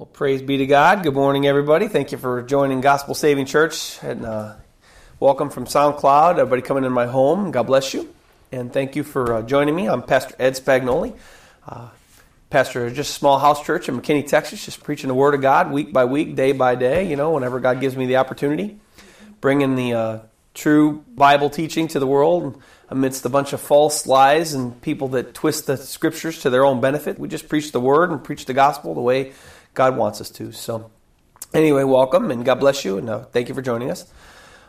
Well, praise be to God. Good morning, everybody. Thank you for joining Gospel Saving Church. And uh, welcome from SoundCloud. Everybody coming in my home. God bless you. And thank you for uh, joining me. I'm Pastor Ed Spagnoli, uh, pastor of just a small house church in McKinney, Texas, just preaching the Word of God week by week, day by day, you know, whenever God gives me the opportunity. Bringing the uh, true Bible teaching to the world amidst a bunch of false lies and people that twist the scriptures to their own benefit. We just preach the Word and preach the gospel the way God wants us to. So, anyway, welcome and God bless you, and uh, thank you for joining us.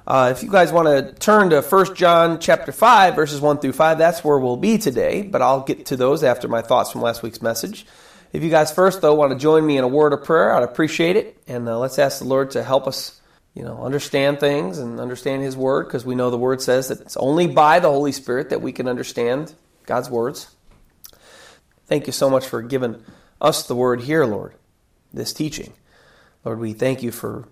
Uh, if you guys want to turn to 1 John chapter 5, verses 1 through 5, that's where we'll be today, but I'll get to those after my thoughts from last week's message. If you guys first, though, want to join me in a word of prayer, I'd appreciate it. And uh, let's ask the Lord to help us, you know, understand things and understand His Word, because we know the Word says that it's only by the Holy Spirit that we can understand God's words. Thank you so much for giving us the Word here, Lord this teaching. Lord, we thank you for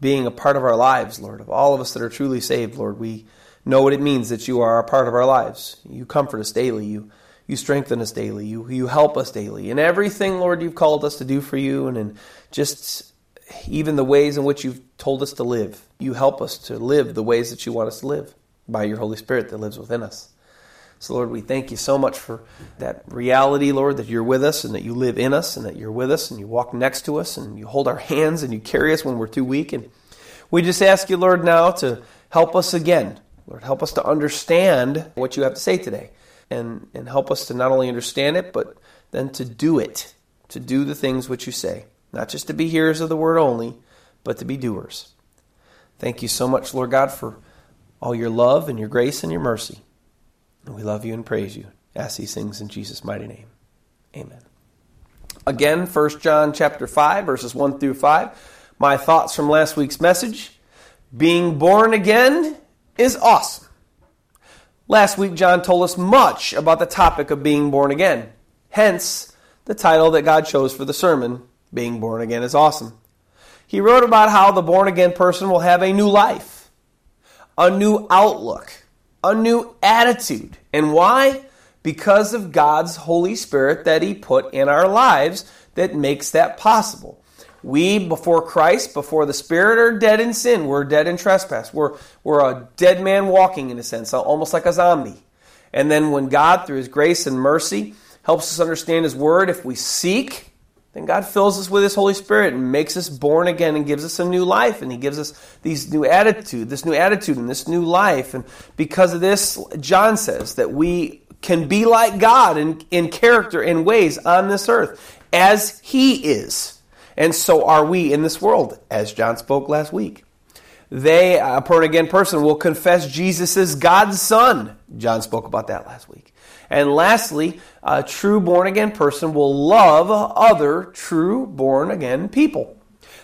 being a part of our lives, Lord, of all of us that are truly saved, Lord. We know what it means that you are a part of our lives. You comfort us daily. You you strengthen us daily. You you help us daily. In everything, Lord, you've called us to do for you and in just even the ways in which you've told us to live. You help us to live the ways that you want us to live by your Holy Spirit that lives within us. So, Lord, we thank you so much for that reality, Lord, that you're with us and that you live in us and that you're with us and you walk next to us and you hold our hands and you carry us when we're too weak. And we just ask you, Lord, now to help us again. Lord, help us to understand what you have to say today and, and help us to not only understand it, but then to do it, to do the things which you say. Not just to be hearers of the word only, but to be doers. Thank you so much, Lord God, for all your love and your grace and your mercy. And we love you and praise you. Ask these things in Jesus' mighty name. Amen. Again, 1 John chapter 5, verses 1 through 5. My thoughts from last week's message. Being born again is awesome. Last week, John told us much about the topic of being born again. Hence, the title that God chose for the sermon, Being Born Again is Awesome. He wrote about how the born again person will have a new life, a new outlook, a new attitude. And why? Because of God's Holy Spirit that He put in our lives that makes that possible. We, before Christ, before the Spirit, are dead in sin. We're dead in trespass. We're, we're a dead man walking, in a sense, almost like a zombie. And then when God, through His grace and mercy, helps us understand His Word, if we seek, then God fills us with His Holy Spirit and makes us born again and gives us a new life. And He gives us these new attitude, this new attitude and this new life. And because of this, John says that we can be like God in, in character and ways on this earth as He is. And so are we in this world, as John spoke last week. They, a born again person, will confess Jesus as God's Son. John spoke about that last week. And lastly, a true born again person will love other true born again people.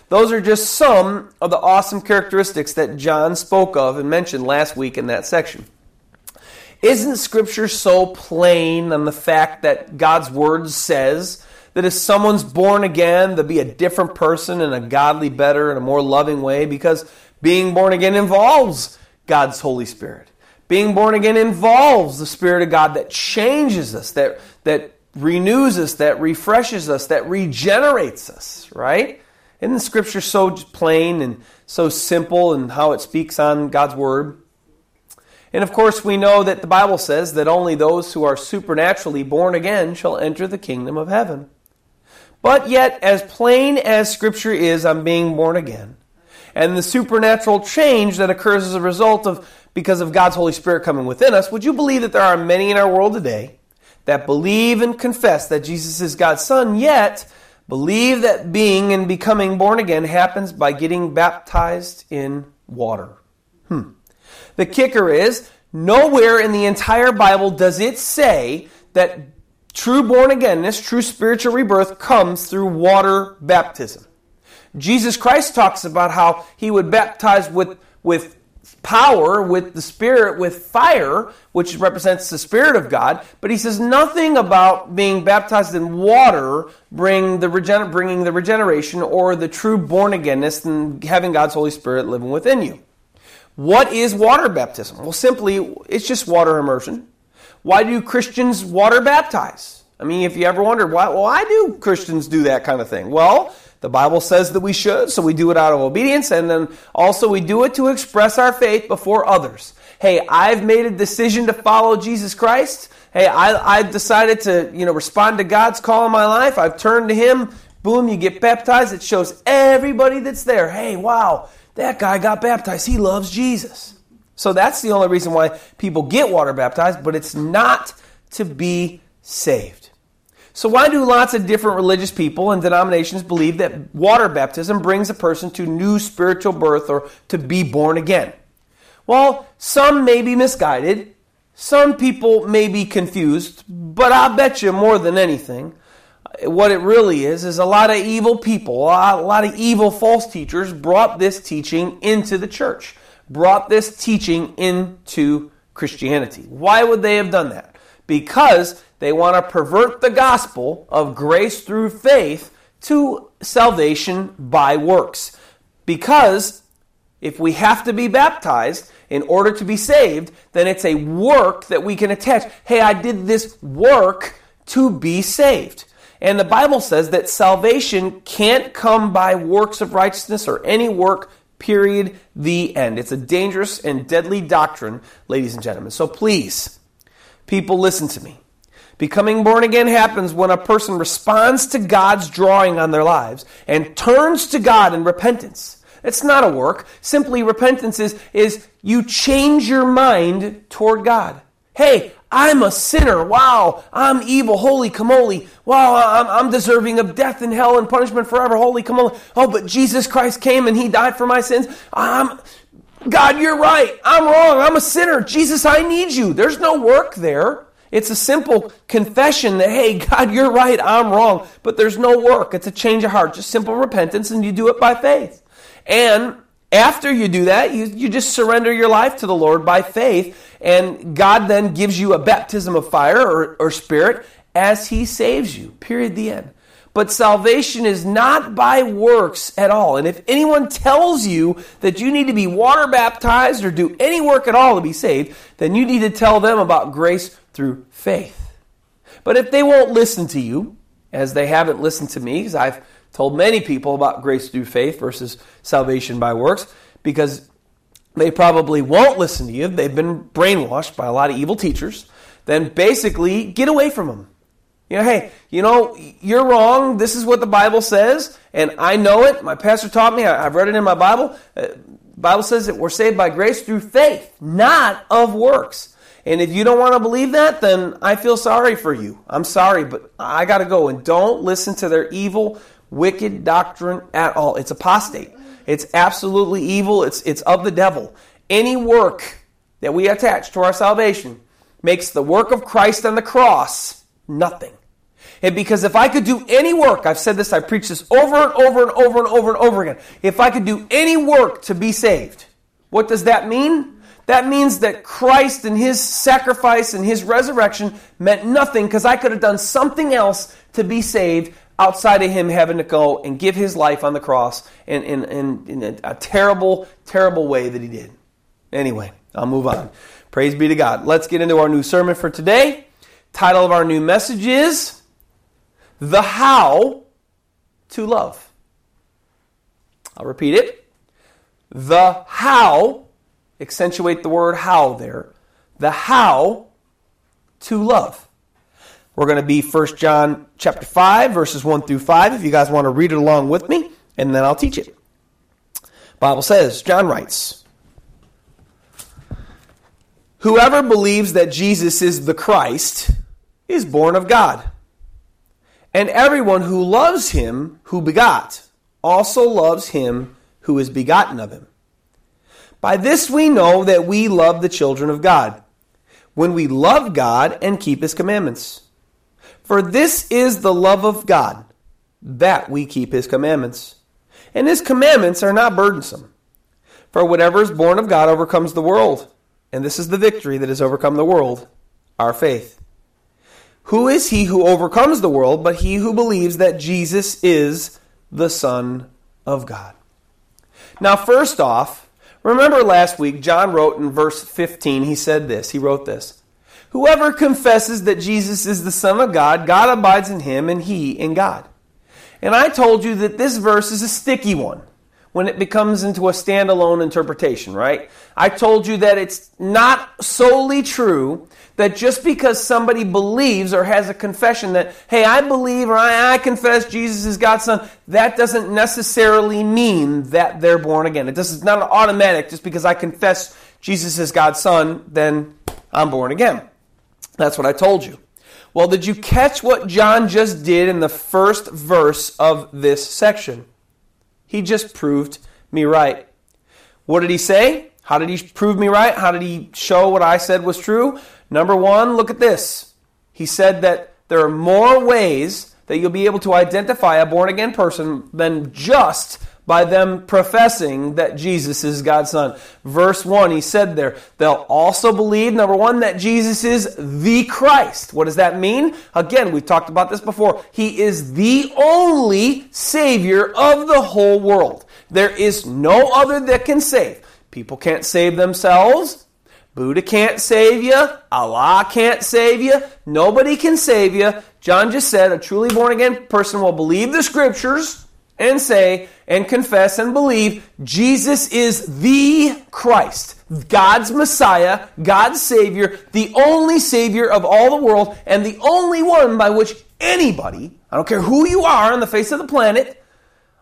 Those are just some of the awesome characteristics that John spoke of and mentioned last week in that section. Isn't Scripture so plain on the fact that God's Word says that if someone's born again, they'll be a different person in a godly, better, and a more loving way? Because being born again involves God's Holy Spirit. Being born again involves the Spirit of God that changes us, that, that renews us, that refreshes us, that regenerates us, right? Isn't the scripture so plain and so simple and how it speaks on God's word? And of course, we know that the Bible says that only those who are supernaturally born again shall enter the kingdom of heaven. But yet, as plain as scripture is on being born again, and the supernatural change that occurs as a result of because of God's Holy Spirit coming within us, would you believe that there are many in our world today that believe and confess that Jesus is God's Son, yet believe that being and becoming born again happens by getting baptized in water? Hmm. The kicker is, nowhere in the entire Bible does it say that true born againness, true spiritual rebirth, comes through water baptism. Jesus Christ talks about how he would baptize with, with power, with the Spirit, with fire, which represents the Spirit of God. But he says nothing about being baptized in water bring the regen- bringing the regeneration or the true born againness and having God's Holy Spirit living within you. What is water baptism? Well, simply, it's just water immersion. Why do Christians water baptize? I mean, if you ever wondered why, why do Christians do that kind of thing? Well, The Bible says that we should, so we do it out of obedience, and then also we do it to express our faith before others. Hey, I've made a decision to follow Jesus Christ. Hey, I, I've decided to, you know, respond to God's call in my life. I've turned to Him. Boom, you get baptized. It shows everybody that's there, hey, wow, that guy got baptized. He loves Jesus. So that's the only reason why people get water baptized, but it's not to be saved. So, why do lots of different religious people and denominations believe that water baptism brings a person to new spiritual birth or to be born again? Well, some may be misguided, some people may be confused, but I'll bet you more than anything, what it really is is a lot of evil people, a lot of evil false teachers brought this teaching into the church, brought this teaching into Christianity. Why would they have done that? Because they want to pervert the gospel of grace through faith to salvation by works. Because if we have to be baptized in order to be saved, then it's a work that we can attach. Hey, I did this work to be saved. And the Bible says that salvation can't come by works of righteousness or any work, period, the end. It's a dangerous and deadly doctrine, ladies and gentlemen. So please, people, listen to me. Becoming born again happens when a person responds to God's drawing on their lives and turns to God in repentance. It's not a work. Simply repentance is, is you change your mind toward God. Hey, I'm a sinner. Wow, I'm evil. Holy camoli. Wow, I'm, I'm deserving of death and hell and punishment forever. Holy camoli. Oh, but Jesus Christ came and he died for my sins. I'm, God, you're right. I'm wrong. I'm a sinner. Jesus, I need you. There's no work there. It's a simple confession that, hey, God, you're right, I'm wrong, but there's no work. It's a change of heart, just simple repentance, and you do it by faith. And after you do that, you, you just surrender your life to the Lord by faith, and God then gives you a baptism of fire or, or spirit as He saves you. Period. The end. But salvation is not by works at all. And if anyone tells you that you need to be water baptized or do any work at all to be saved, then you need to tell them about grace through faith. But if they won't listen to you, as they haven't listened to me, because I've told many people about grace through faith versus salvation by works, because they probably won't listen to you, they've been brainwashed by a lot of evil teachers, then basically get away from them. You know, hey, you know, you're wrong. This is what the Bible says, and I know it. My pastor taught me. I've read it in my Bible. Uh, Bible says that we're saved by grace through faith, not of works. And if you don't want to believe that, then I feel sorry for you. I'm sorry, but I got to go. And don't listen to their evil, wicked doctrine at all. It's apostate. It's absolutely evil. It's, it's of the devil. Any work that we attach to our salvation makes the work of Christ on the cross nothing. And because if I could do any work, I've said this, I preach this over and over and over and over and over again. If I could do any work to be saved, what does that mean? That means that Christ and his sacrifice and his resurrection meant nothing because I could have done something else to be saved outside of him having to go and give his life on the cross in, in, in, in a terrible, terrible way that he did. Anyway, I'll move on. Praise be to God. Let's get into our new sermon for today. Title of our new message is The How to Love. I'll repeat it. The How accentuate the word how there. The how to love. We're going to be 1 John chapter 5 verses 1 through 5 if you guys want to read it along with me and then I'll teach it. Bible says, John writes, Whoever believes that Jesus is the Christ is born of God. And everyone who loves him who begot also loves him who is begotten of him. By this we know that we love the children of God, when we love God and keep his commandments. For this is the love of God, that we keep his commandments. And his commandments are not burdensome. For whatever is born of God overcomes the world. And this is the victory that has overcome the world, our faith. Who is he who overcomes the world but he who believes that Jesus is the Son of God? Now, first off, Remember last week, John wrote in verse 15, he said this. He wrote this Whoever confesses that Jesus is the Son of God, God abides in him and he in God. And I told you that this verse is a sticky one when it becomes into a standalone interpretation, right? I told you that it's not solely true that just because somebody believes or has a confession that, hey, I believe or I, I confess Jesus is God's Son, that doesn't necessarily mean that they're born again. It does, it's not automatic just because I confess Jesus is God's Son, then I'm born again. That's what I told you. Well, did you catch what John just did in the first verse of this section? He just proved me right. What did he say? How did he prove me right? How did he show what I said was true? Number one, look at this. He said that there are more ways that you'll be able to identify a born again person than just by them professing that Jesus is God's Son. Verse 1, he said there, they'll also believe, number one, that Jesus is the Christ. What does that mean? Again, we've talked about this before. He is the only Savior of the whole world. There is no other that can save. People can't save themselves. Buddha can't save you. Allah can't save you. Nobody can save you. John just said a truly born again person will believe the scriptures and say and confess and believe Jesus is the Christ, God's Messiah, God's Savior, the only Savior of all the world, and the only one by which anybody, I don't care who you are on the face of the planet,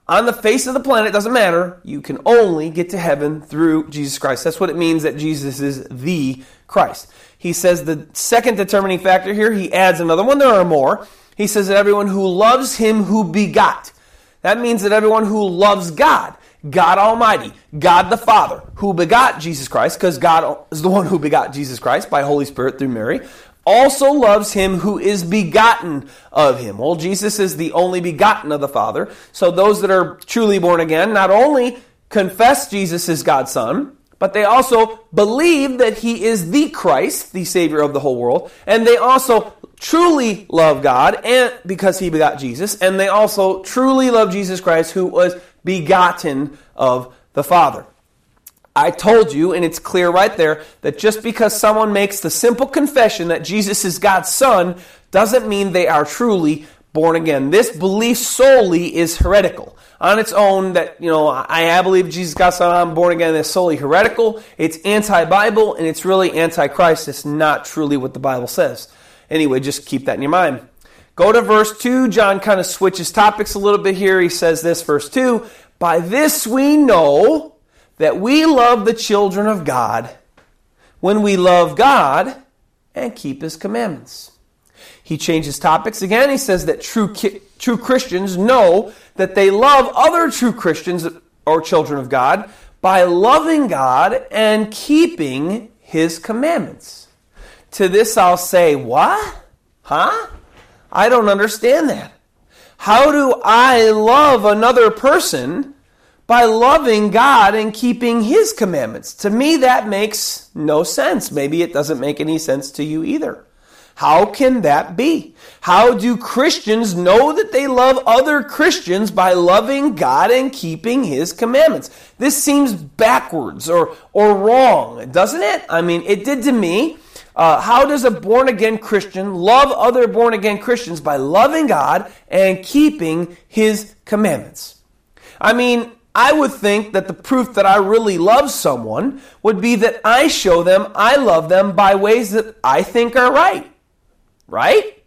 on the face of the planet, doesn't matter, you can only get to heaven through Jesus Christ. That's what it means that Jesus is the Christ. He says the second determining factor here, he adds another one, there are more. He says that everyone who loves him who begot. That means that everyone who loves God, God Almighty, God the Father, who begot Jesus Christ, because God is the one who begot Jesus Christ by Holy Spirit through Mary, also loves him who is begotten of him. Well, Jesus is the only begotten of the Father. So those that are truly born again not only confess Jesus is God's Son, but they also believe that he is the Christ, the Savior of the whole world, and they also truly love God and because he begot Jesus, and they also truly love Jesus Christ who was begotten of the Father. I told you, and it's clear right there, that just because someone makes the simple confession that Jesus is God's Son doesn't mean they are truly born again. This belief solely is heretical. On its own, that, you know, I, believe Jesus God's Son, I'm born again, is solely heretical. It's anti Bible, and it's really anti Christ. It's not truly what the Bible says. Anyway, just keep that in your mind. Go to verse 2. John kind of switches topics a little bit here. He says this, verse 2 By this we know that we love the children of God when we love God and keep his commandments. He changes topics again. He says that true, true Christians know that they love other true Christians or children of God by loving God and keeping his commandments. To this I'll say, What? Huh? I don't understand that. How do I love another person by loving God and keeping His commandments? To me, that makes no sense. Maybe it doesn't make any sense to you either. How can that be? How do Christians know that they love other Christians by loving God and keeping His commandments? This seems backwards or, or wrong, doesn't it? I mean, it did to me. Uh, how does a born again Christian love other born again Christians? By loving God and keeping His commandments. I mean, I would think that the proof that I really love someone would be that I show them I love them by ways that I think are right. Right?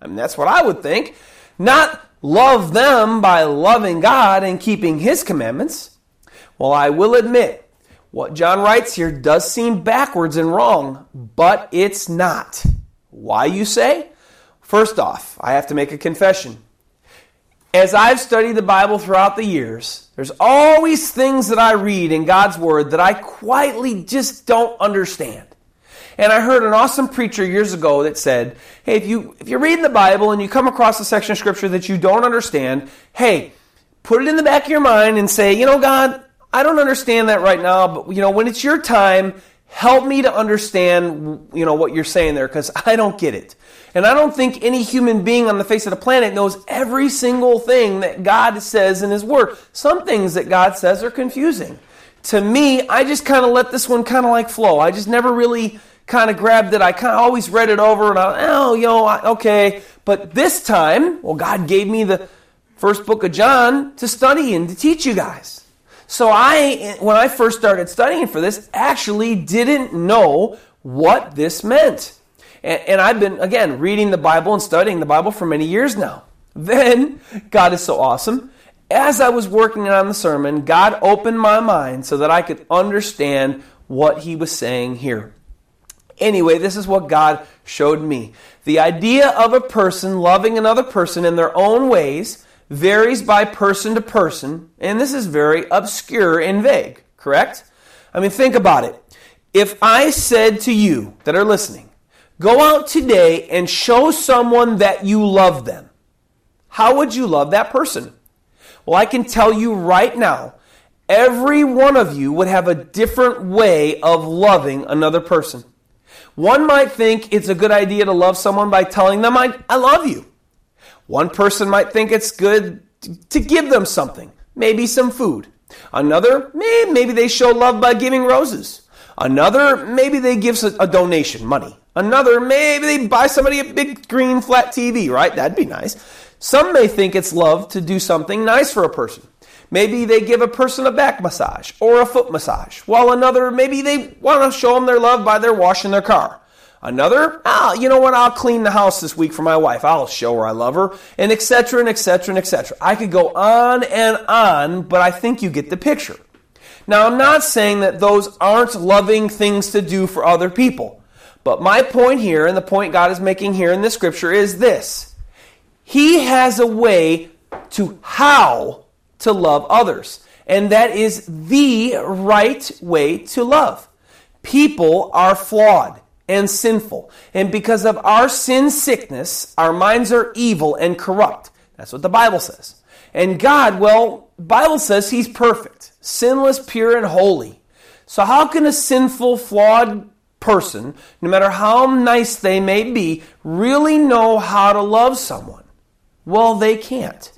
I mean, that's what I would think. Not love them by loving God and keeping His commandments. Well, I will admit what John writes here does seem backwards and wrong, but it's not. Why, you say? First off, I have to make a confession. As I've studied the Bible throughout the years, there's always things that I read in God's Word that I quietly just don't understand. And I heard an awesome preacher years ago that said, hey, if, you, if you're reading the Bible and you come across a section of Scripture that you don't understand, hey, put it in the back of your mind and say, you know, God, I don't understand that right now, but you know, when it's your time, help me to understand, you know, what you're saying there because I don't get it. And I don't think any human being on the face of the planet knows every single thing that God says in his word. Some things that God says are confusing. To me, I just kind of let this one kind of like flow. I just never really kind of grabbed it. I kind of always read it over and I, oh, you know, I, okay. But this time, well, God gave me the first book of John to study and to teach you guys. So I, when I first started studying for this, actually didn't know what this meant. And, and I've been, again, reading the Bible and studying the Bible for many years now. Then, God is so awesome. As I was working on the sermon, God opened my mind so that I could understand what He was saying here. Anyway, this is what God showed me. The idea of a person loving another person in their own ways varies by person to person, and this is very obscure and vague, correct? I mean, think about it. If I said to you that are listening, go out today and show someone that you love them, how would you love that person? Well, I can tell you right now, every one of you would have a different way of loving another person. One might think it's a good idea to love someone by telling them, I, I love you. One person might think it's good to give them something, maybe some food. Another, maybe they show love by giving roses. Another, maybe they give a donation, money. Another, maybe they buy somebody a big green flat TV, right? That'd be nice. Some may think it's love to do something nice for a person. Maybe they give a person a back massage or a foot massage, while another, maybe they want to show them their love by their washing their car. Another, ah, you know what? I'll clean the house this week for my wife. I'll show her I love her, and etc. and etc. and etc. I could go on and on, but I think you get the picture. Now, I'm not saying that those aren't loving things to do for other people, but my point here, and the point God is making here in this scripture, is this: He has a way to how to love others, and that is the right way to love. People are flawed and sinful. And because of our sin sickness, our minds are evil and corrupt. That's what the Bible says. And God, well, Bible says he's perfect, sinless, pure and holy. So how can a sinful, flawed person, no matter how nice they may be, really know how to love someone? Well, they can't.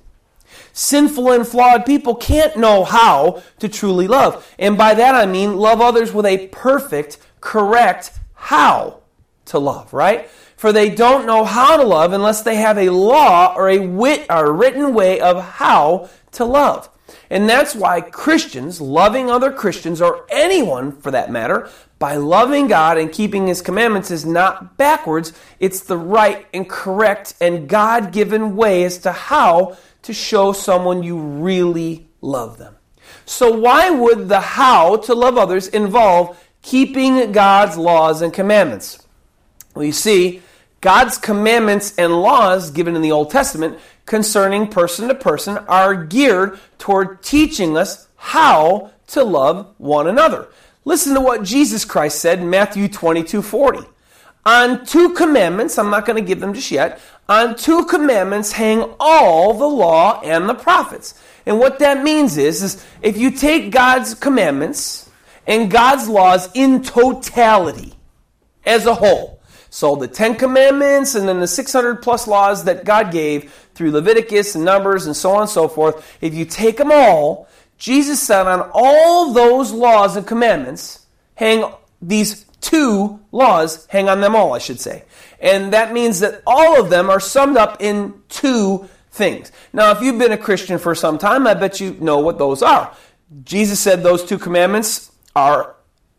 Sinful and flawed people can't know how to truly love. And by that I mean love others with a perfect, correct, how to love, right? For they don't know how to love unless they have a law or a, wit, or a written way of how to love. And that's why Christians, loving other Christians, or anyone for that matter, by loving God and keeping His commandments is not backwards. It's the right and correct and God given way as to how to show someone you really love them. So, why would the how to love others involve keeping God's laws and commandments. Well, you see, God's commandments and laws given in the Old Testament concerning person to person are geared toward teaching us how to love one another. Listen to what Jesus Christ said in Matthew 22 40. On two commandments, I'm not going to give them just yet, on two commandments hang all the law and the prophets. And what that means is, is if you take God's commandments, and God's laws in totality as a whole. So the Ten Commandments and then the 600 plus laws that God gave through Leviticus and Numbers and so on and so forth, if you take them all, Jesus said on all those laws and commandments, hang these two laws, hang on them all, I should say. And that means that all of them are summed up in two things. Now, if you've been a Christian for some time, I bet you know what those are. Jesus said those two commandments are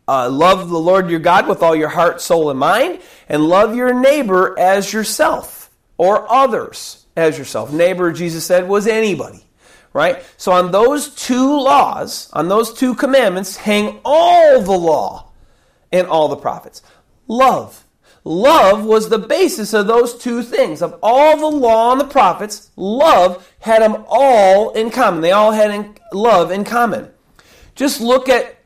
uh, love the Lord your God with all your heart, soul, and mind, and love your neighbor as yourself or others as yourself. Neighbor, Jesus said, was anybody, right? So on those two laws, on those two commandments, hang all the law and all the prophets. Love. Love was the basis of those two things. Of all the law and the prophets, love had them all in common. They all had in, love in common. Just look at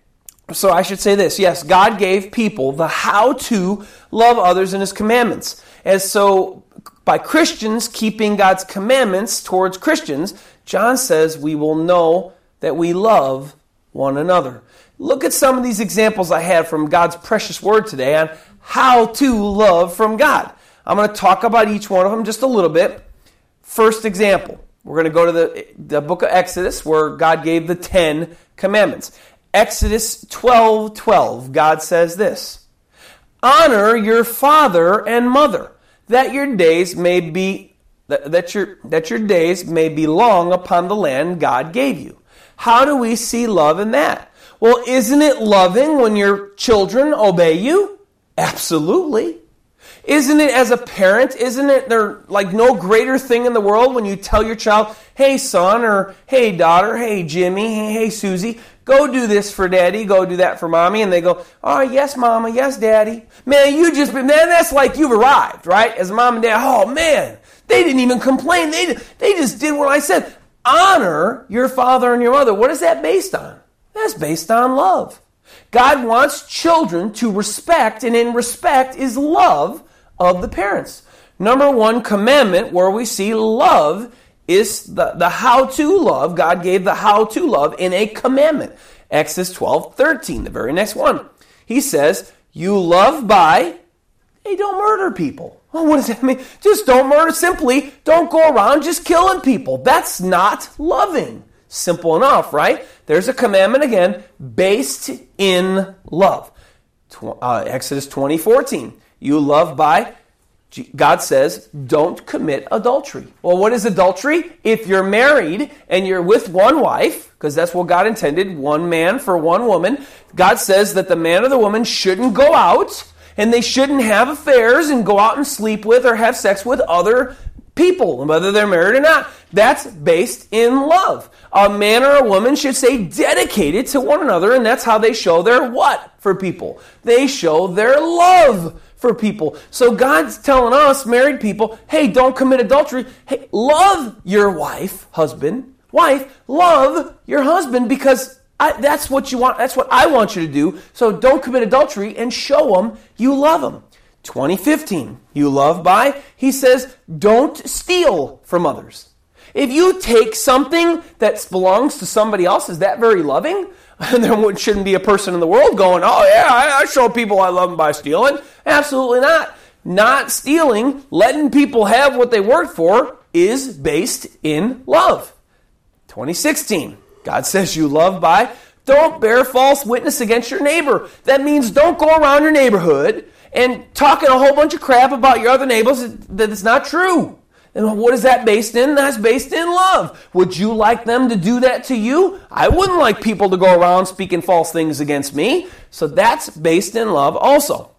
so I should say this yes, God gave people the how to love others in His commandments. And so, by Christians keeping God's commandments towards Christians, John says we will know that we love one another. Look at some of these examples I had from God's precious word today on how to love from God. I'm going to talk about each one of them just a little bit. First example, we're going to go to the, the book of Exodus where God gave the Ten Commandments. Exodus 12 12, God says this Honor your father and mother, that your days may be that, that, your, that your days may be long upon the land God gave you. How do we see love in that? Well, isn't it loving when your children obey you? Absolutely. Isn't it as a parent, isn't it there like no greater thing in the world when you tell your child, hey son, or hey daughter, hey Jimmy, hey, hey Susie, go do this for daddy, go do that for mommy, and they go, oh yes mama, yes daddy. Man, you just, man, that's like you've arrived, right? As mom and dad, oh man, they didn't even complain. They, they just did what I said. Honor your father and your mother. What is that based on? That's based on love. God wants children to respect, and in respect is love of the parents. Number one commandment where we see love is the, the how to love. God gave the how to love in a commandment. Exodus 12, 13, the very next one. He says, You love by, hey, don't murder people. Well, what does that mean? Just don't murder. Simply, don't go around just killing people. That's not loving. Simple enough, right? There's a commandment again based in love. Uh, Exodus 20, 14. You love by, God says, don't commit adultery. Well, what is adultery? If you're married and you're with one wife, because that's what God intended, one man for one woman, God says that the man or the woman shouldn't go out and they shouldn't have affairs and go out and sleep with or have sex with other people, whether they're married or not. That's based in love. A man or a woman should stay dedicated to one another, and that's how they show their what for people? They show their love for people. So God's telling us, married people, hey, don't commit adultery. Hey, love your wife, husband. Wife, love your husband because I, that's what you want. That's what I want you to do. So don't commit adultery and show them you love them. 2015, you love by, he says, don't steal from others. If you take something that belongs to somebody else, is that very loving? There shouldn't be a person in the world going, oh, yeah, I, show people I love them by stealing. Absolutely not. Not stealing, letting people have what they worked for, is based in love. 2016, God says you love by, don't bear false witness against your neighbor. That means don't go around your neighborhood and talking a whole bunch of crap about your other neighbors that it's not true. And what is that based in? That's based in love. Would you like them to do that to you? I wouldn't like people to go around speaking false things against me. So that's based in love also.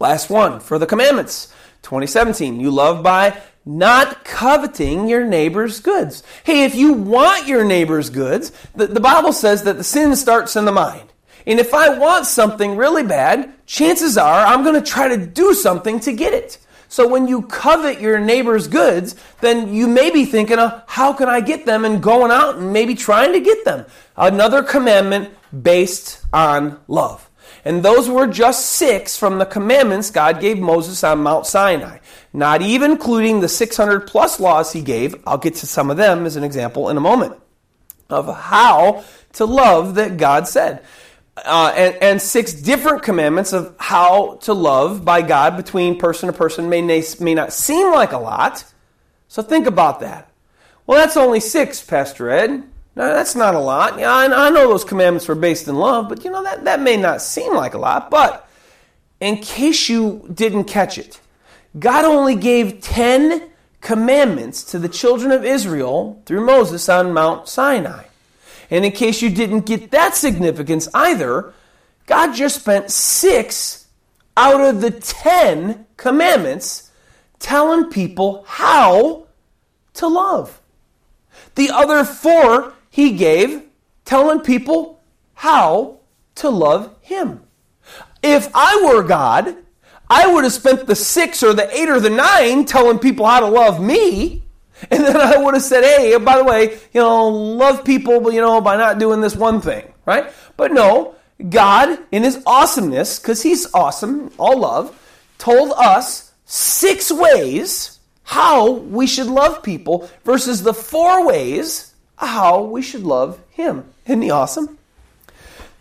Last one for the commandments. 2017. You love by not coveting your neighbor's goods. Hey, if you want your neighbor's goods, the, the Bible says that the sin starts in the mind. And if I want something really bad, chances are I'm going to try to do something to get it. So when you covet your neighbor's goods, then you may be thinking of how can I get them and going out and maybe trying to get them. Another commandment based on love. And those were just six from the commandments God gave Moses on Mount Sinai. Not even including the 600 plus laws he gave. I'll get to some of them as an example in a moment of how to love that God said uh, and, and, six different commandments of how to love by God between person to person may, may not seem like a lot. So think about that. Well, that's only six, Pastor Ed. No, that's not a lot. Yeah, I, I know those commandments were based in love, but you know that, that may not seem like a lot. But in case you didn't catch it, God only gave ten commandments to the children of Israel through Moses on Mount Sinai. And in case you didn't get that significance either, God just spent six out of the ten commandments telling people how to love. The other four he gave telling people how to love him. If I were God, I would have spent the six or the eight or the nine telling people how to love me. And then I would have said, hey, by the way, you know, love people, you know, by not doing this one thing, right? But no, God, in His awesomeness, because He's awesome, all love, told us six ways how we should love people versus the four ways how we should love Him. Isn't He awesome?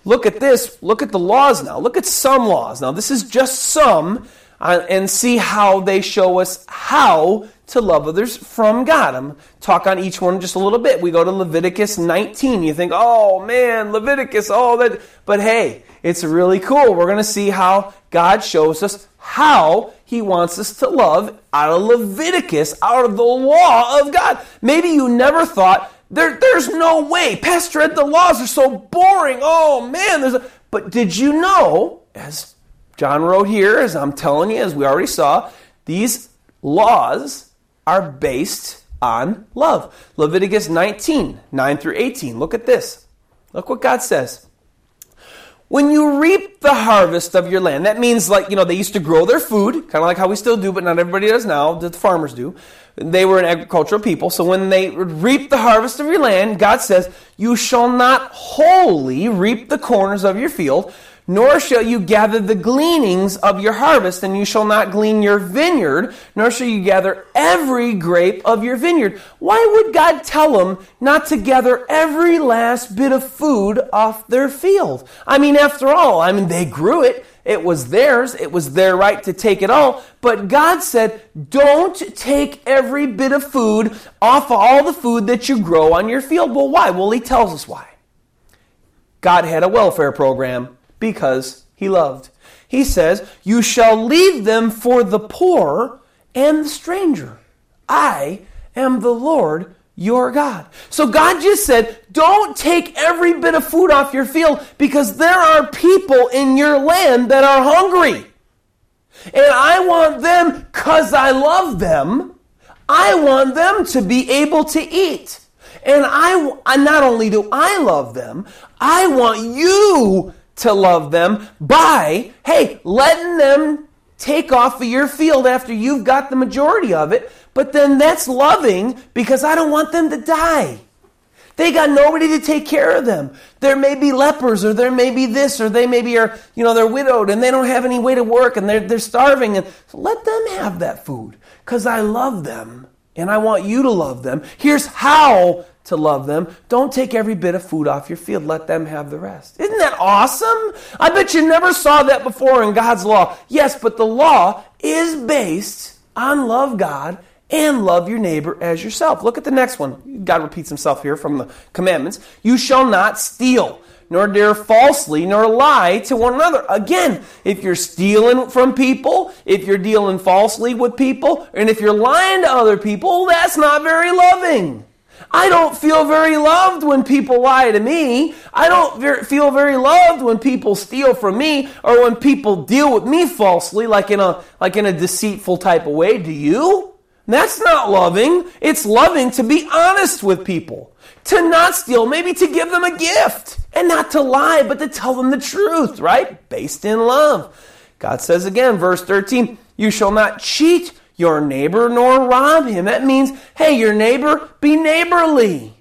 Look at this. Look at the laws now. Look at some laws. Now, this is just some uh, and see how they show us how to love others from God. I'm talk on each one just a little bit. We go to Leviticus 19. You think, oh man, Leviticus, oh that. But hey, it's really cool. We're going to see how God shows us how He wants us to love out of Leviticus, out of the law of God. Maybe you never thought there, there's no way. Pastor Ed, the laws are so boring. Oh man, there's a, but did you know, as John wrote here, as I'm telling you, as we already saw, these laws are based on love. Leviticus 19, 9 through 18. Look at this. Look what God says. When you reap the harvest of your land, that means like, you know, they used to grow their food, kind of like how we still do, but not everybody does now, the farmers do. They were an agricultural people. So when they reap the harvest of your land, God says, You shall not wholly reap the corners of your field, nor shall you gather the gleanings of your harvest, and you shall not glean your vineyard, nor shall you gather every grape of your vineyard. Why would God tell them not to gather every last bit of food off their field? I mean, after all, I mean, they grew it. It was theirs. It was their right to take it all. But God said, don't take every bit of food off of all the food that you grow on your field. Well, why? Well, He tells us why. God had a welfare program because he loved. He says, You shall leave them for the poor and the stranger. I am the Lord your God. So God just said, Don't take every bit of food off your field because there are people in your land that are hungry. And I want them, because I love them, I want them to be able to eat. And I, not only do I love them, I want you to love them by, hey, letting them take off of your field after you've got the majority of it. But then that's loving because I don't want them to die. They got nobody to take care of them. There may be lepers, or there may be this, or they maybe are, you know, they're widowed and they don't have any way to work and they're, they're starving. And so let them have that food because I love them and I want you to love them. Here's how to love them. Don't take every bit of food off your field. Let them have the rest. Isn't that awesome? I bet you never saw that before in God's law. Yes, but the law is based on love God and love your neighbor as yourself. Look at the next one. God repeats himself here from the commandments. You shall not steal, nor dare falsely, nor lie to one another. Again, if you're stealing from people, if you're dealing falsely with people, and if you're lying to other people, that's not very loving. I don't feel very loved when people lie to me. I don't feel very loved when people steal from me or when people deal with me falsely like in a like in a deceitful type of way. Do you? That's not loving. It's loving to be honest with people. To not steal, maybe to give them a gift and not to lie, but to tell them the truth, right? Based in love. God says again, verse 13, you shall not cheat your neighbor nor rob him. That means, hey, your neighbor, be neighborly.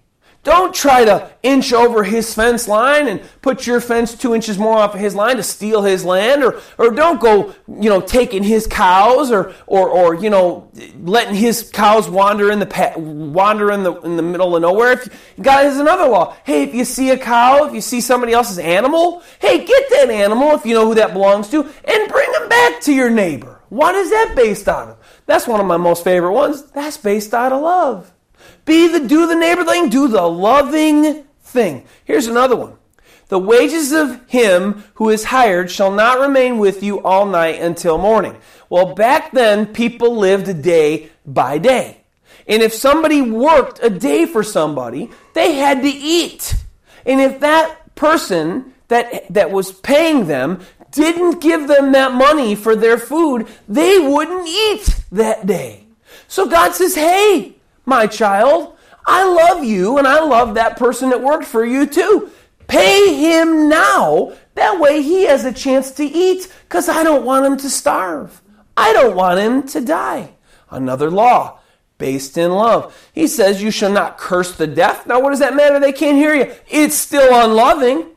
Don't try to inch over his fence line and put your fence two inches more off of his line to steal his land, or, or don't go, you know, taking his cows, or, or, or you know, letting his cows wander in the wander in the in the middle of nowhere. If God has another law. Hey, if you see a cow, if you see somebody else's animal, hey, get that animal if you know who that belongs to, and bring him back to your neighbor. What is that based on? That's one of my most favorite ones. That's based out of love. Be the do the neighbor thing, do the loving thing. Here's another one. The wages of him who is hired shall not remain with you all night until morning. Well, back then, people lived day by day. And if somebody worked a day for somebody, they had to eat. And if that person that, that was paying them didn't give them that money for their food, they wouldn't eat that day. So God says, Hey, my child, I love you and I love that person that worked for you too. Pay him now. That way he has a chance to eat because I don't want him to starve. I don't want him to die. Another law based in love. He says, You shall not curse the deaf. Now, what does that matter? They can't hear you. It's still unloving.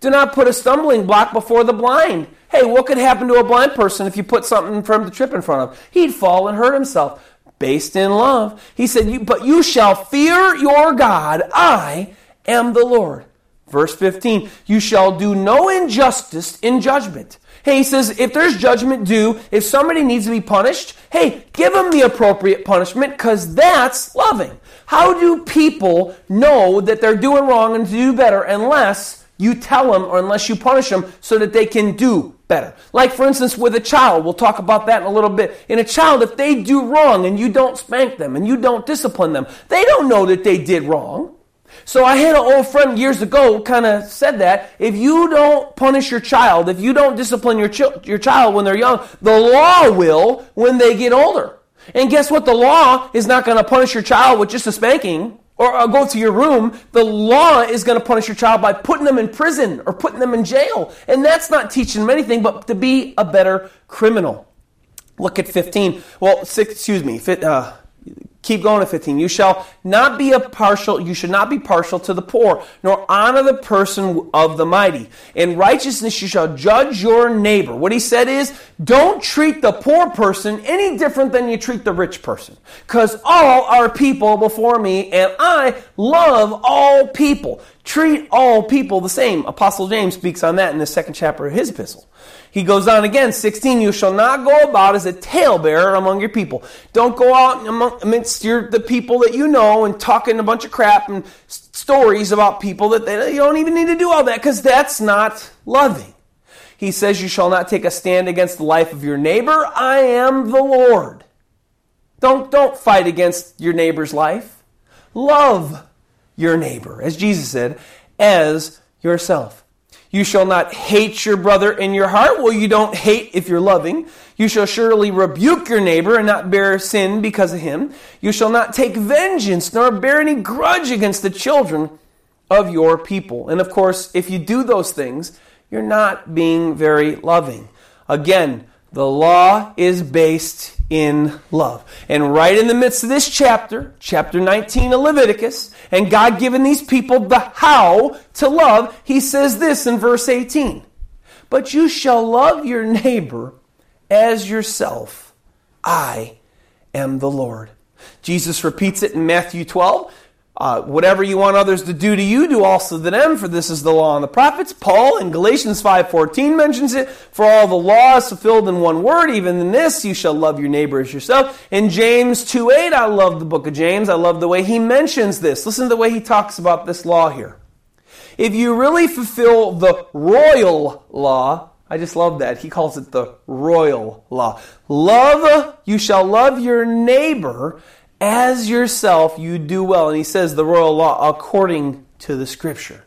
Do not put a stumbling block before the blind. Hey, what could happen to a blind person if you put something for him to trip in front of? He'd fall and hurt himself. Based in love. He said, you, But you shall fear your God. I am the Lord. Verse 15, you shall do no injustice in judgment. Hey, he says, if there's judgment due, if somebody needs to be punished, hey, give them the appropriate punishment because that's loving. How do people know that they're doing wrong and to do better unless you tell them or unless you punish them so that they can do better. Like, for instance, with a child, we'll talk about that in a little bit. In a child, if they do wrong and you don't spank them and you don't discipline them, they don't know that they did wrong. So I had an old friend years ago kind of said that if you don't punish your child, if you don't discipline your, ch- your child when they're young, the law will when they get older. And guess what? The law is not going to punish your child with just a spanking or uh, go to your room, the law is going to punish your child by putting them in prison or putting them in jail. And that's not teaching them anything but to be a better criminal. Look at 15. Well, six, excuse me. Uh, Keep going to 15. You shall not be a partial, you should not be partial to the poor, nor honor the person of the mighty. In righteousness you shall judge your neighbor. What he said is, don't treat the poor person any different than you treat the rich person. Because all are people before me, and I love all people. Treat all people the same. Apostle James speaks on that in the second chapter of his epistle. He goes on again, 16, you shall not go about as a talebearer among your people. Don't go out amongst your, the people that you know and talking a bunch of crap and stories about people that they, you don't even need to do all that because that's not loving. He says, You shall not take a stand against the life of your neighbor. I am the Lord. Don't, don't fight against your neighbor's life. Love your neighbor, as Jesus said, as yourself. You shall not hate your brother in your heart. Well, you don't hate if you're loving. You shall surely rebuke your neighbor and not bear sin because of him. You shall not take vengeance nor bear any grudge against the children of your people. And of course, if you do those things, you're not being very loving. Again, the law is based in love. And right in the midst of this chapter, chapter 19 of Leviticus, and God giving these people the how to love, he says this in verse 18 But you shall love your neighbor as yourself. I am the Lord. Jesus repeats it in Matthew 12. Uh, whatever you want others to do to you, do also to them, for this is the law and the prophets. Paul in Galatians 5.14 mentions it. For all the law is fulfilled in one word, even in this, you shall love your neighbor as yourself. In James 2.8, I love the book of James. I love the way he mentions this. Listen to the way he talks about this law here. If you really fulfill the royal law, I just love that. He calls it the royal law. Love, you shall love your neighbor as yourself you do well. And he says the royal law according to the scripture.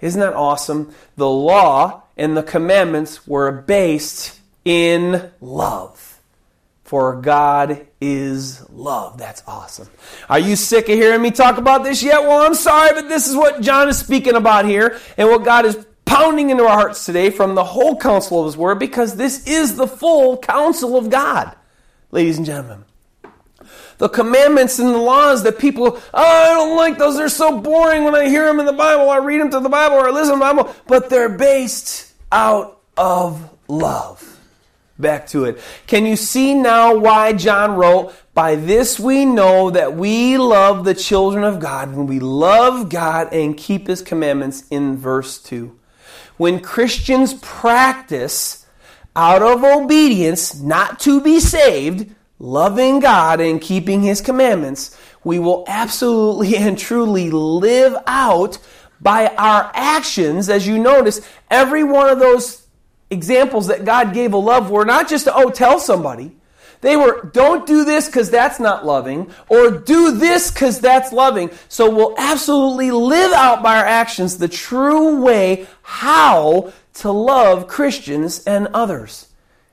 Isn't that awesome? The law and the commandments were based in love. For God is love. That's awesome. Are you sick of hearing me talk about this yet? Well, I'm sorry, but this is what John is speaking about here and what God is pounding into our hearts today from the whole counsel of His Word because this is the full counsel of God, ladies and gentlemen the commandments and the laws that people, oh, I don't like those. They're so boring when I hear them in the Bible. I read them to the Bible or I listen to the Bible, but they're based out of love. Back to it. Can you see now why John wrote, By this we know that we love the children of God when we love God and keep his commandments in verse 2. When Christians practice out of obedience not to be saved, loving God and keeping His commandments, we will absolutely and truly live out by our actions. As you notice, every one of those examples that God gave of love were not just to, oh, tell somebody. They were, don't do this because that's not loving, or do this because that's loving. So we'll absolutely live out by our actions the true way how to love Christians and others.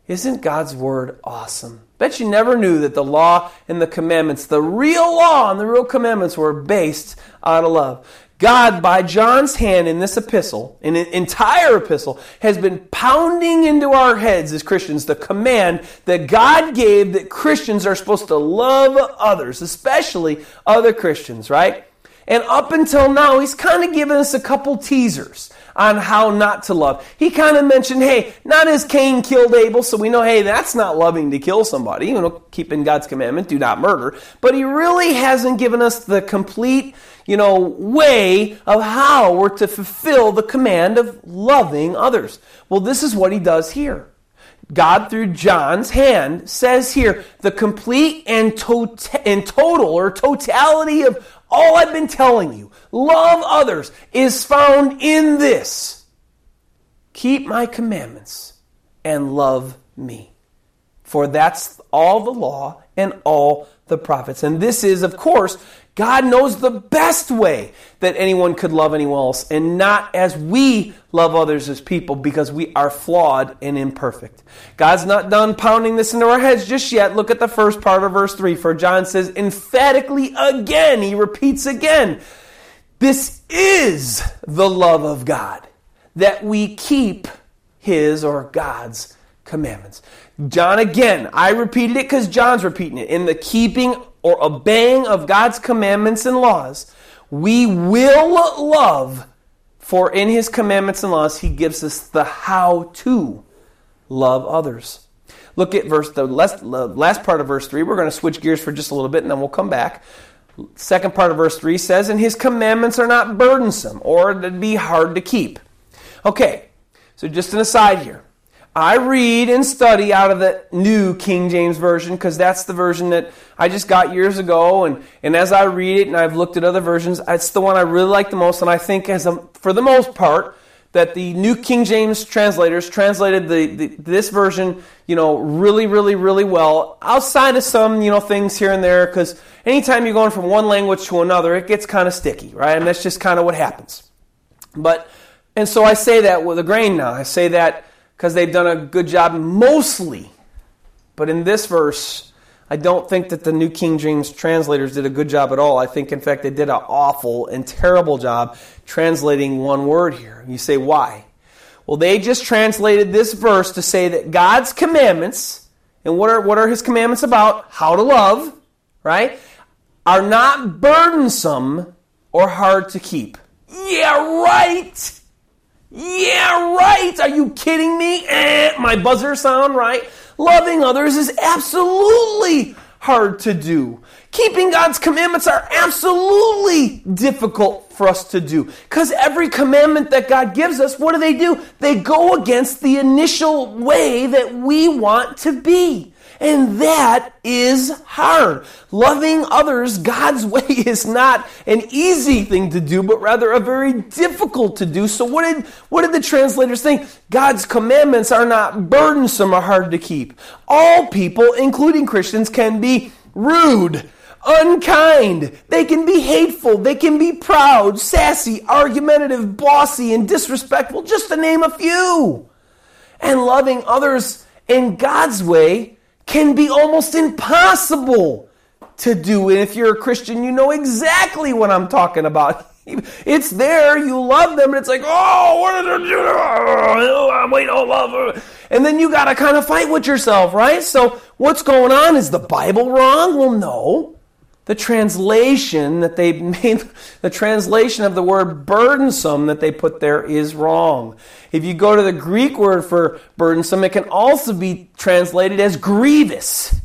Isn't God's word awesome? Bet you never knew that the law and the commandments, the real law and the real commandments, were based out of love. God, by John's hand in this epistle, in an entire epistle, has been pounding into our heads as Christians the command that God gave that Christians are supposed to love others, especially other Christians, right? And up until now, he's kind of given us a couple teasers on how not to love. He kind of mentioned, hey, not as Cain killed Abel, so we know, hey, that's not loving to kill somebody, you know, keeping God's commandment, do not murder. But he really hasn't given us the complete, you know, way of how we're to fulfill the command of loving others. Well, this is what he does here. God, through John's hand, says here the complete and, to- and total or totality of all I've been telling you, love others, is found in this keep my commandments and love me. For that's all the law and all the prophets. And this is, of course, God knows the best way that anyone could love anyone else, and not as we love others as people because we are flawed and imperfect. God's not done pounding this into our heads just yet. Look at the first part of verse 3. For John says emphatically again, he repeats again, this is the love of God, that we keep his or God's commandments. John again, I repeated it because John's repeating it. In the keeping or obeying of God's commandments and laws, we will love, for in his commandments and laws, he gives us the how to love others. Look at verse the last, last part of verse 3. We're going to switch gears for just a little bit and then we'll come back. Second part of verse 3 says, And his commandments are not burdensome or to be hard to keep. Okay, so just an aside here. I read and study out of the new King James Version because that's the version that I just got years ago. And, and as I read it and I've looked at other versions, it's the one I really like the most. And I think, as a, for the most part, that the New King James translators translated the, the, this version, you know, really, really, really well. Outside of some, you know, things here and there, because anytime you're going from one language to another, it gets kind of sticky, right? And that's just kind of what happens. But, and so I say that with a grain now. I say that because they've done a good job mostly. But in this verse, I don't think that the New King James translators did a good job at all. I think, in fact, they did an awful and terrible job translating one word here. You say, why? Well, they just translated this verse to say that God's commandments, and what are, what are his commandments about? How to love, right? Are not burdensome or hard to keep. Yeah, right. Yeah, right. Are you kidding me? Eh, my buzzer sound, right? Loving others is absolutely hard to do. Keeping God's commandments are absolutely difficult for us to do. Because every commandment that God gives us, what do they do? They go against the initial way that we want to be. And that is hard. Loving others God's way is not an easy thing to do, but rather a very difficult to do. So what did, what did the translators think? God's commandments are not burdensome or hard to keep. All people, including Christians, can be rude, unkind. They can be hateful. They can be proud, sassy, argumentative, bossy, and disrespectful, just to name a few. And loving others in God's way can be almost impossible to do. And if you're a Christian, you know exactly what I'm talking about. It's there, you love them, and it's like, oh, what did I do? Oh, I'm waiting, oh, love. And then you got to kind of fight with yourself, right? So, what's going on? Is the Bible wrong? Well, no the translation that they made, the translation of the word burdensome that they put there is wrong. If you go to the Greek word for burdensome, it can also be translated as grievous.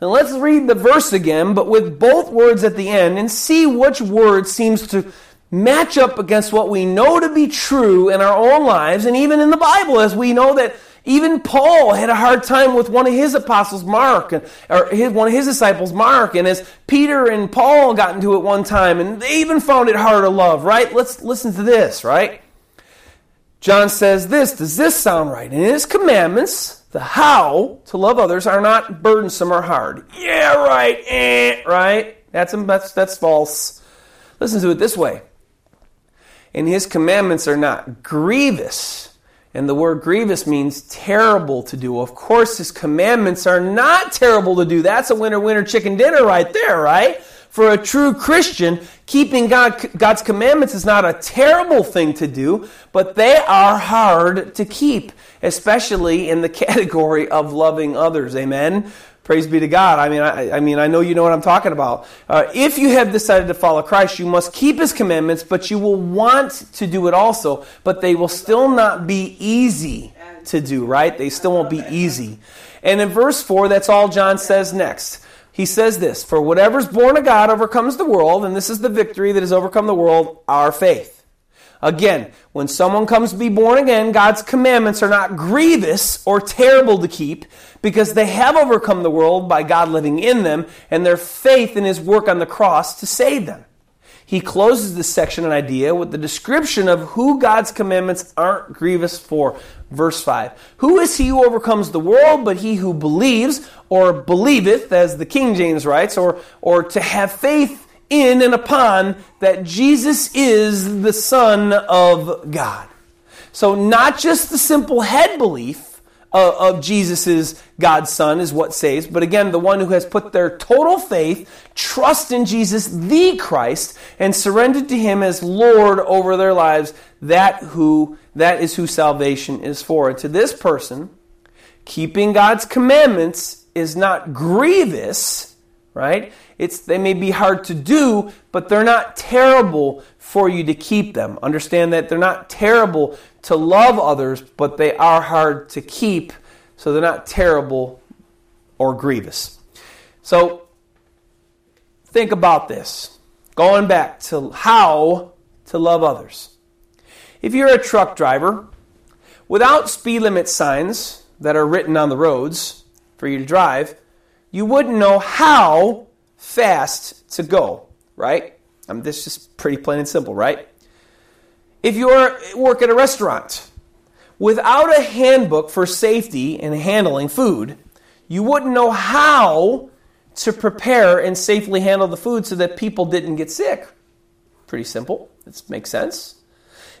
Now let's read the verse again, but with both words at the end and see which word seems to match up against what we know to be true in our own lives and even in the Bible, as we know that even Paul had a hard time with one of his apostles, Mark, or his, one of his disciples, Mark. And as Peter and Paul got into it one time, and they even found it hard to love, right? Let's listen to this, right? John says this Does this sound right? In his commandments, the how to love others are not burdensome or hard. Yeah, right, eh, right? That's, that's, that's false. Listen to it this way. And his commandments are not grievous and the word grievous means terrible to do. Of course, his commandments are not terrible to do. That's a winner, winner, chicken dinner right there, right? For a true Christian, keeping God, God's commandments is not a terrible thing to do, but they are hard to keep, especially in the category of loving others. Amen? Praise be to God. I mean, I, I mean, I know you know what I'm talking about. Uh, if you have decided to follow Christ, you must keep His commandments, but you will want to do it also. But they will still not be easy to do. Right? They still won't be easy. And in verse four, that's all John says next. He says this: For whatever's born of God overcomes the world, and this is the victory that has overcome the world, our faith. Again, when someone comes to be born again, God's commandments are not grievous or terrible to keep because they have overcome the world by God living in them and their faith in His work on the cross to save them. He closes this section and idea with the description of who God's commandments aren't grievous for. Verse 5. Who is he who overcomes the world but he who believes or believeth, as the King James writes, or, or to have faith in and upon that Jesus is the Son of God. So, not just the simple head belief of, of Jesus is God's Son is what saves, but again, the one who has put their total faith, trust in Jesus, the Christ, and surrendered to Him as Lord over their lives, that who that is who salvation is for. And to this person, keeping God's commandments is not grievous, right? It's, they may be hard to do, but they're not terrible for you to keep them. Understand that they're not terrible to love others, but they are hard to keep, so they're not terrible or grievous. So, think about this. Going back to how to love others. If you're a truck driver, without speed limit signs that are written on the roads for you to drive, you wouldn't know how fast to go, right? I mean, this is pretty plain and simple, right? If you work at a restaurant, without a handbook for safety and handling food, you wouldn't know how to prepare and safely handle the food so that people didn't get sick. Pretty simple. This makes sense.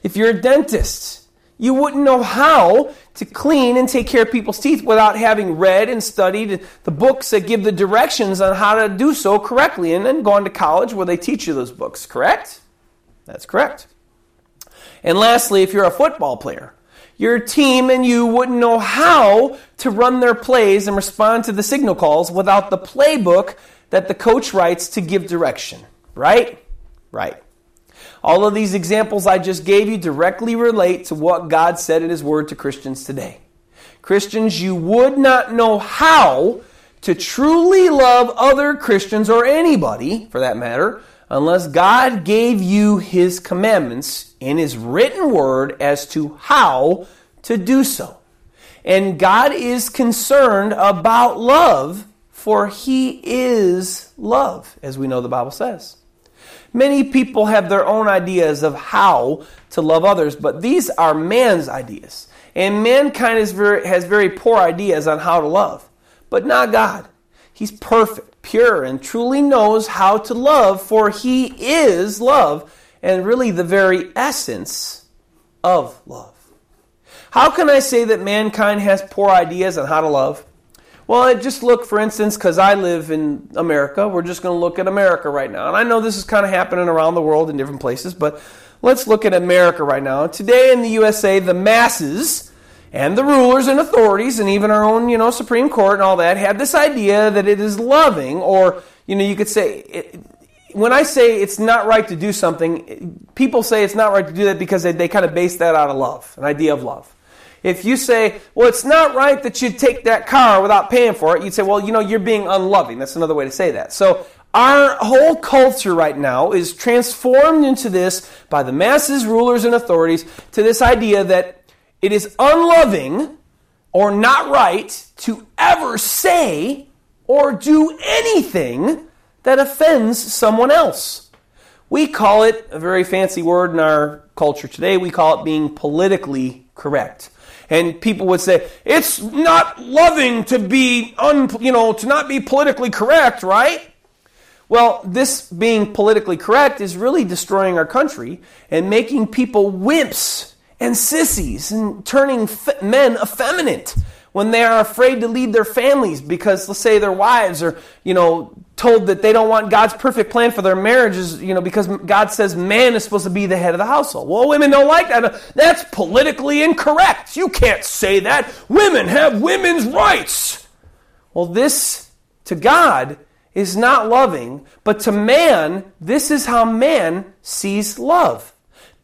If you're a dentist, you wouldn't know how to clean and take care of people's teeth without having read and studied the books that give the directions on how to do so correctly and then gone to college where they teach you those books, correct? That's correct. And lastly, if you're a football player, your team and you wouldn't know how to run their plays and respond to the signal calls without the playbook that the coach writes to give direction, right? Right. All of these examples I just gave you directly relate to what God said in His Word to Christians today. Christians, you would not know how to truly love other Christians or anybody, for that matter, unless God gave you His commandments in His written Word as to how to do so. And God is concerned about love, for He is love, as we know the Bible says. Many people have their own ideas of how to love others, but these are man's ideas. And mankind very, has very poor ideas on how to love, but not God. He's perfect, pure, and truly knows how to love, for he is love, and really the very essence of love. How can I say that mankind has poor ideas on how to love? Well, just look, for instance, because I live in America, we're just going to look at America right now. And I know this is kind of happening around the world in different places, but let's look at America right now. Today in the USA, the masses and the rulers and authorities, and even our own, you know, Supreme Court and all that, have this idea that it is loving, or, you know, you could say, it, when I say it's not right to do something, people say it's not right to do that because they, they kind of base that out of love, an idea of love. If you say, well, it's not right that you take that car without paying for it, you'd say, well, you know, you're being unloving. That's another way to say that. So our whole culture right now is transformed into this by the masses, rulers, and authorities to this idea that it is unloving or not right to ever say or do anything that offends someone else. We call it a very fancy word in our culture today. We call it being politically correct. And people would say, it's not loving to be, un, you know, to not be politically correct, right? Well, this being politically correct is really destroying our country and making people wimps and sissies and turning men effeminate when they are afraid to lead their families because, let's say, their wives are, you know, told that they don't want God's perfect plan for their marriages, you know, because God says man is supposed to be the head of the household. Well, women don't like that. That's politically incorrect. You can't say that. Women have women's rights. Well, this to God is not loving, but to man, this is how man sees love.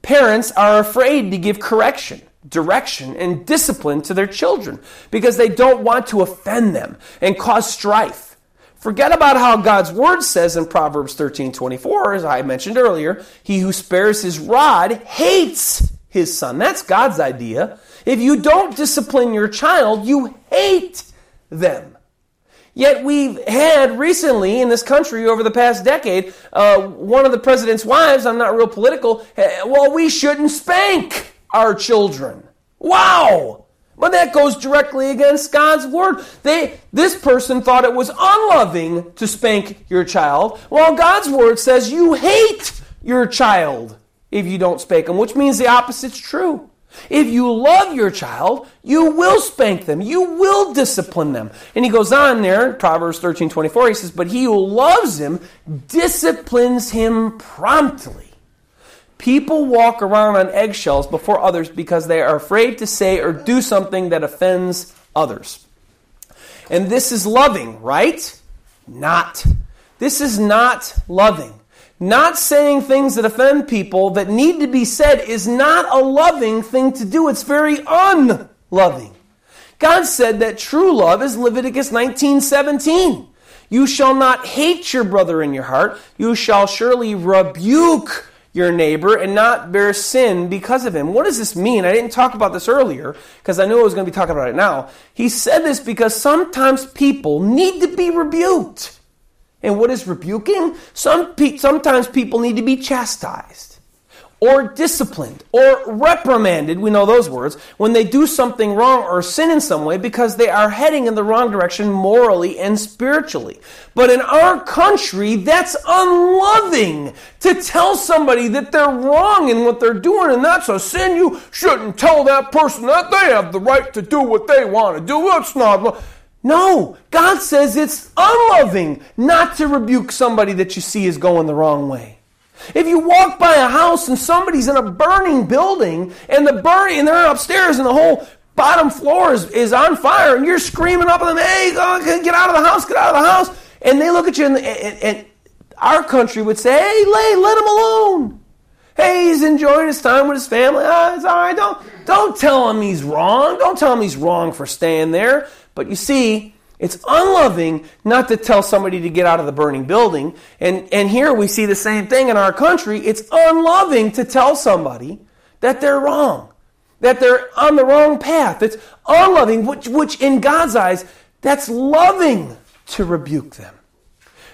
Parents are afraid to give correction, direction, and discipline to their children because they don't want to offend them and cause strife. Forget about how God's word says in Proverbs 13 24, as I mentioned earlier, he who spares his rod hates his son. That's God's idea. If you don't discipline your child, you hate them. Yet we've had recently in this country over the past decade, uh, one of the president's wives, I'm not real political, well, we shouldn't spank our children. Wow! But that goes directly against God's word. They, this person thought it was unloving to spank your child, while God's word says you hate your child if you don't spank them, which means the opposite's true. If you love your child, you will spank them. You will discipline them. And he goes on there, Proverbs 13 24, he says, But he who loves him disciplines him promptly. People walk around on eggshells before others because they are afraid to say or do something that offends others. And this is loving, right? Not. This is not loving. Not saying things that offend people that need to be said is not a loving thing to do. It's very unloving. God said that true love is Leviticus 19:17. You shall not hate your brother in your heart. You shall surely rebuke your neighbor and not bear sin because of him. What does this mean? I didn't talk about this earlier because I knew I was going to be talking about it now. He said this because sometimes people need to be rebuked. And what is rebuking? Some pe- sometimes people need to be chastised or disciplined or reprimanded, we know those words, when they do something wrong or sin in some way because they are heading in the wrong direction morally and spiritually. But in our country, that's unloving to tell somebody that they're wrong in what they're doing and that's a sin. You shouldn't tell that person that they have the right to do what they want to do. That's not. No, God says it's unloving not to rebuke somebody that you see is going the wrong way. If you walk by a house and somebody's in a burning building and the burning and they're upstairs and the whole bottom floor is, is on fire and you're screaming up at them, hey, get out of the house, get out of the house. And they look at you and, and, and our country would say, hey, lay, let him alone. Hey, he's enjoying his time with his family. Oh, it's all right. Don't, don't tell him he's wrong. Don't tell him he's wrong for staying there. But you see, it's unloving not to tell somebody to get out of the burning building. And, and here we see the same thing in our country. It's unloving to tell somebody that they're wrong, that they're on the wrong path. It's unloving, which, which in God's eyes, that's loving to rebuke them.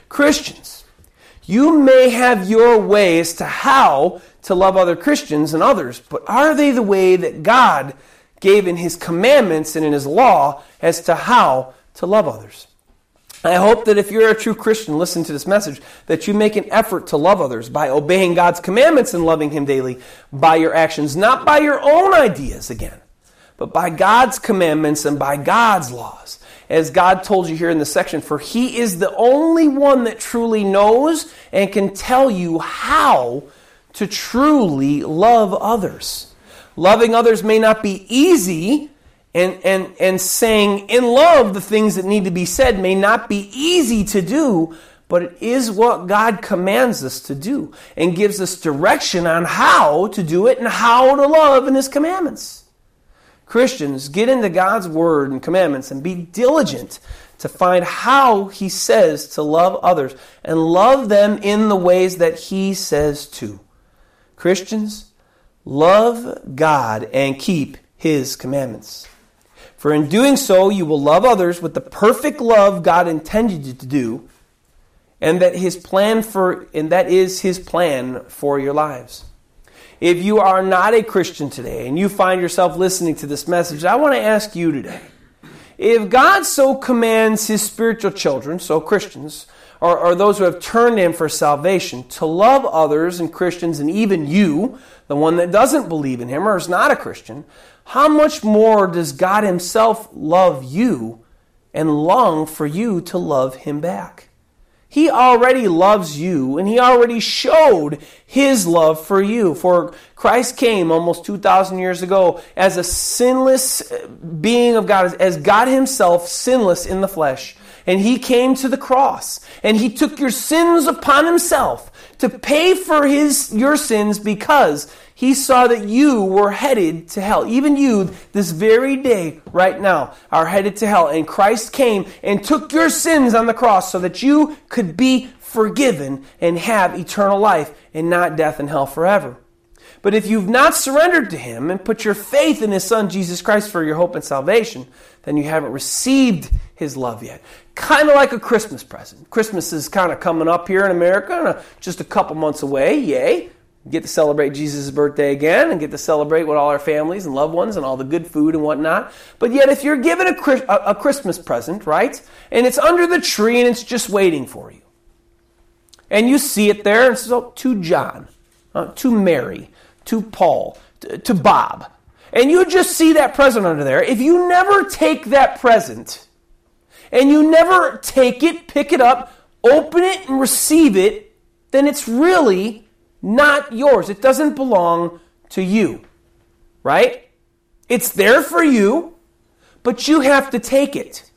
Christians, you may have your way as to how to love other Christians and others, but are they the way that God gave in His commandments and in His law as to how to love others. I hope that if you're a true Christian, listen to this message, that you make an effort to love others by obeying God's commandments and loving Him daily by your actions, not by your own ideas again, but by God's commandments and by God's laws. As God told you here in the section, for He is the only one that truly knows and can tell you how to truly love others. Loving others may not be easy, and, and, and saying in love the things that need to be said may not be easy to do, but it is what God commands us to do and gives us direction on how to do it and how to love in His commandments. Christians, get into God's Word and commandments and be diligent to find how He says to love others and love them in the ways that He says to. Christians, love God and keep His commandments. For in doing so, you will love others with the perfect love God intended you to do, and that his plan for and that is his plan for your lives. If you are not a Christian today and you find yourself listening to this message, I want to ask you today. If God so commands his spiritual children, so Christians, or, or those who have turned in for salvation, to love others and Christians and even you, the one that doesn't believe in him or is not a Christian, how much more does God Himself love you and long for you to love Him back? He already loves you and He already showed His love for you. For Christ came almost 2,000 years ago as a sinless being of God, as God Himself, sinless in the flesh. And he came to the cross and he took your sins upon himself to pay for his, your sins because he saw that you were headed to hell. Even you, this very day, right now, are headed to hell. And Christ came and took your sins on the cross so that you could be forgiven and have eternal life and not death and hell forever. But if you've not surrendered to Him and put your faith in His Son, Jesus Christ, for your hope and salvation, then you haven't received His love yet. Kind of like a Christmas present. Christmas is kind of coming up here in America, uh, just a couple months away. Yay. Get to celebrate Jesus' birthday again and get to celebrate with all our families and loved ones and all the good food and whatnot. But yet, if you're given a, a Christmas present, right, and it's under the tree and it's just waiting for you, and you see it there, and so to John, uh, to Mary, to Paul, to, to Bob, and you just see that present under there, if you never take that present and you never take it, pick it up, open it, and receive it, then it's really not yours. It doesn't belong to you, right? It's there for you, but you have to take it.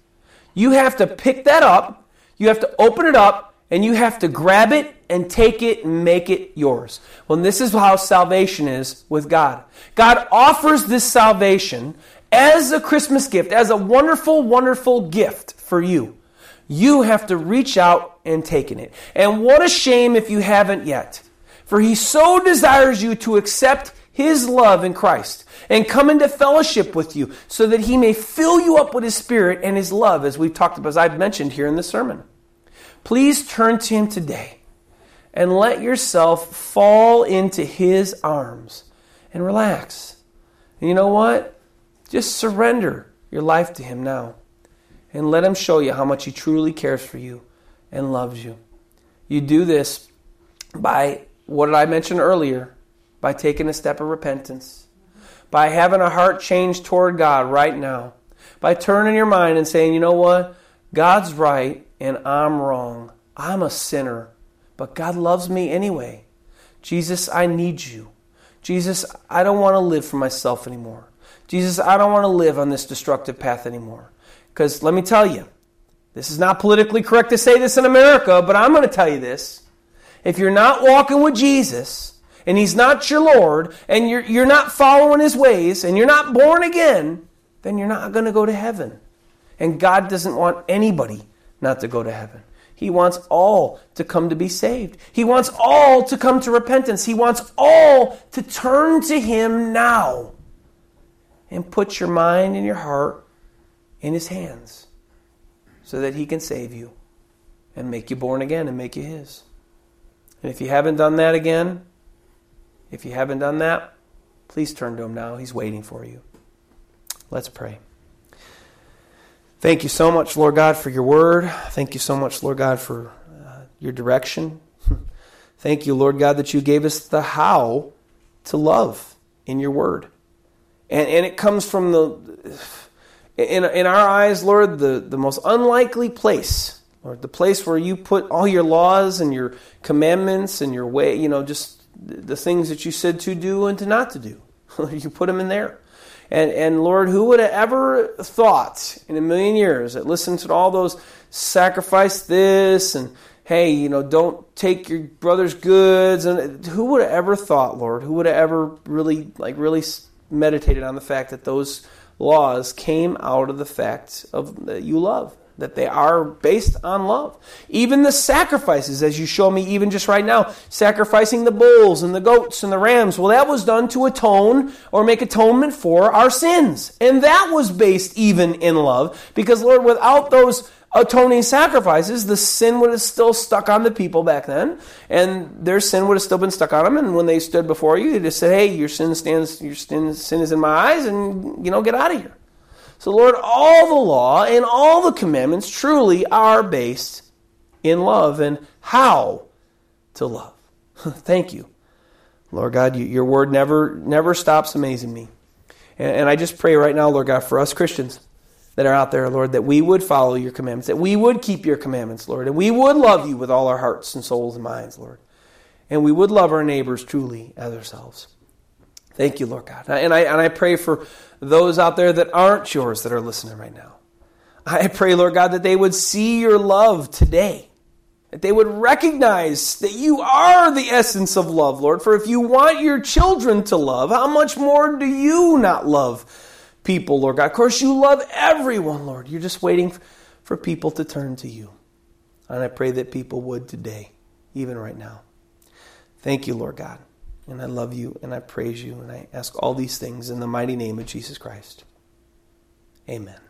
You have to pick that up, you have to open it up, and you have to grab it and take it and make it yours. Well, this is how salvation is with God. God offers this salvation as a Christmas gift, as a wonderful, wonderful gift for you. You have to reach out and take it. And what a shame if you haven't yet. For he so desires you to accept his love in Christ and come into fellowship with you so that he may fill you up with his spirit and his love, as we've talked about, as I've mentioned here in the sermon. Please turn to Him today and let yourself fall into His arms and relax. And you know what? Just surrender your life to Him now and let Him show you how much He truly cares for you and loves you. You do this by what did I mention earlier? By taking a step of repentance, by having a heart change toward God right now, by turning your mind and saying, you know what? God's right and I'm wrong. I'm a sinner, but God loves me anyway. Jesus, I need you. Jesus, I don't want to live for myself anymore. Jesus, I don't want to live on this destructive path anymore. Because let me tell you, this is not politically correct to say this in America, but I'm going to tell you this. If you're not walking with Jesus, and He's not your Lord, and you're, you're not following His ways, and you're not born again, then you're not going to go to heaven. And God doesn't want anybody not to go to heaven. He wants all to come to be saved. He wants all to come to repentance. He wants all to turn to Him now and put your mind and your heart in His hands so that He can save you and make you born again and make you His. And if you haven't done that again, if you haven't done that, please turn to Him now. He's waiting for you. Let's pray. Thank you so much, Lord God, for your word. Thank you so much, Lord God, for uh, your direction. Thank you, Lord God, that you gave us the how to love in your word. And, and it comes from the, in, in our eyes, Lord, the, the most unlikely place, Lord, the place where you put all your laws and your commandments and your way, you know, just the things that you said to do and to not to do. you put them in there. And, and Lord, who would have ever thought in a million years that listen to all those sacrifice this and hey, you know, don't take your brother's goods and who would have ever thought, Lord? Who would have ever really like really meditated on the fact that those laws came out of the fact of that you love? That they are based on love. Even the sacrifices, as you show me even just right now, sacrificing the bulls and the goats and the rams, well, that was done to atone or make atonement for our sins. And that was based even in love, because, Lord, without those atoning sacrifices, the sin would have still stuck on the people back then, and their sin would have still been stuck on them. And when they stood before you, they just said, "Hey, your sin stands, your sin, sin is in my eyes, and you know, get out of here." So, Lord, all the law and all the commandments truly are based in love and how to love. Thank you. Lord God, you, your word never never stops amazing me. And, and I just pray right now, Lord God, for us Christians that are out there, Lord, that we would follow your commandments, that we would keep your commandments, Lord, and we would love you with all our hearts and souls and minds, Lord. And we would love our neighbors truly as ourselves. Thank you, Lord God. And I, and I pray for those out there that aren't yours that are listening right now. I pray, Lord God, that they would see your love today. That they would recognize that you are the essence of love, Lord. For if you want your children to love, how much more do you not love people, Lord God? Of course, you love everyone, Lord. You're just waiting for people to turn to you. And I pray that people would today, even right now. Thank you, Lord God. And I love you and I praise you and I ask all these things in the mighty name of Jesus Christ. Amen.